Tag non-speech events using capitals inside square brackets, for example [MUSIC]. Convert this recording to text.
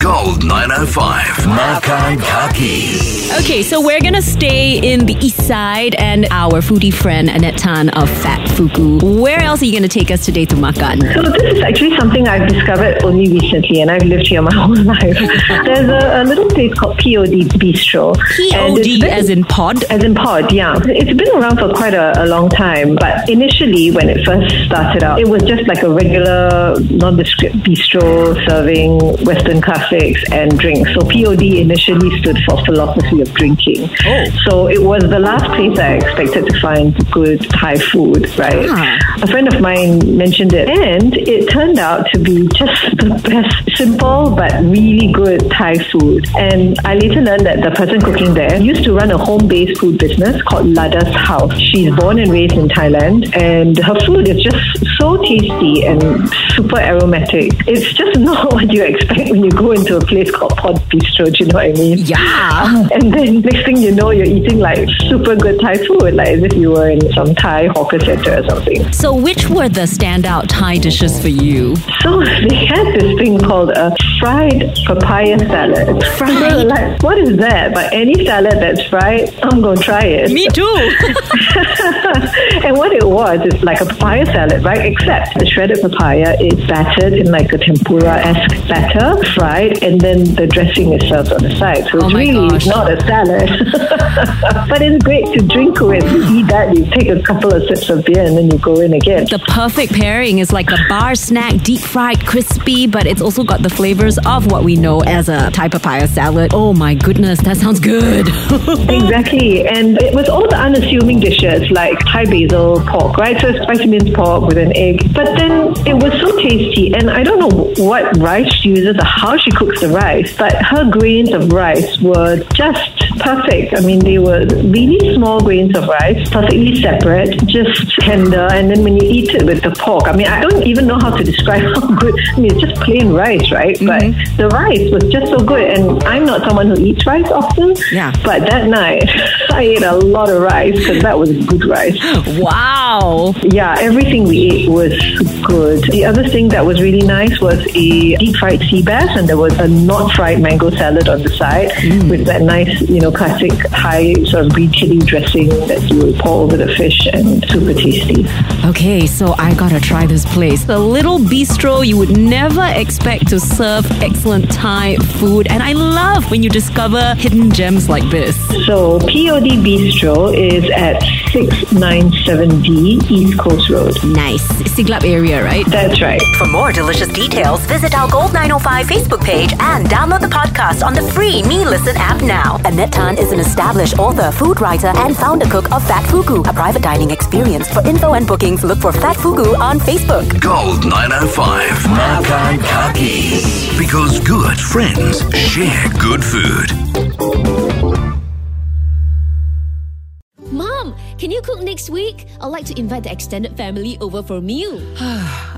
Gold 905. Makan Kaki. Okay, so we're gonna stay in the east side and our foodie friend Annette Tan of Fat Fuku. Where else are you gonna take us today to makan? So this is actually something I've discovered only recently, and I've lived here my [LAUGHS] whole life. There's a, a little place called POD Bistro. POD been- as in pod? As in pod, yeah. It's been around for quite a, a long time, but initially when it first started out, it was just like a regular nondescript bistro serving Western classics and drinks. So POD initially stood for philosophy of drinking. Oh. So it was the last place I expected to find good Thai food, right? Ah. A friend of mine mentioned it, and it turned out to be just the best, simple but really good Thai food. And I later learned that the person cooking there used to run a home-based food business called Lada's House. She's born and raised in Thailand, and her food is just so tasty and super aromatic. It's just [LAUGHS] not what you expect when you go into a place called Pod Bistro. Do you know what I mean? Yeah. [LAUGHS] And then next thing you know, you're eating like super good Thai food, like as if you were in some Thai hawker center or something. So which were the standout Thai dishes for you? So they had this thing called a fried papaya salad. Fried? So they were like, what is that? But any salad that's fried, I'm going to try it. Me too. [LAUGHS] [LAUGHS] and what it was is like a papaya salad, right? Except the shredded papaya is battered in like a tempura-esque batter, fried, and then the dressing is served on the side. So Oh it's really gosh. not a salad. [LAUGHS] but it's great to drink with. You eat that, you take a couple of sips of beer, and then you go in again. the perfect pairing is like a bar snack, deep fried, crispy, but it's also got the flavors of what we know as a Thai papaya salad. Oh my goodness, that sounds good. [LAUGHS] Exactly. And it was all the unassuming dishes like Thai basil pork, right? So it's spicy minced pork with an egg. But then it was so tasty. And I don't know what rice she uses or how she cooks the rice, but her grains of rice were just perfect. I mean, they were really small grains of rice, perfectly separate, just tender. And then when you eat it with the pork, I mean, I don't even know how to describe [LAUGHS] how good. I mean, it's just plain rice, right? Mm-hmm. But the rice was just so good. And I'm not someone who eats rice often. Yeah. But that night, [LAUGHS] I ate a lot of rice because that was good rice. [GASPS] wow. Yeah, everything we ate was good. The other thing that was really nice was a deep fried sea bass, and there was a not fried mango salad on the side mm. with that nice, you know, classic Thai sort of green chili dressing that you would pour over the fish, and super tasty. Okay, so I gotta try this place. The little bistro you would never expect to serve excellent Thai food, and I love when you discover hidden gems like this. So POD Bistro is at 697D East Coast Road. Nice. Siglap area, right? That's right. For more delicious details, visit our Gold 905 Facebook page and download the podcast on the free Me Listen app now. Annette Tan is an established author, food writer, and founder cook of Fat Fuku, a private dining experience. For info and bookings, look for Fat Fuku on Facebook. Gold 905. Makan Kaki. Because good friends share good food. Mom, can you cook next week? I'd like to invite the extended family over for a meal.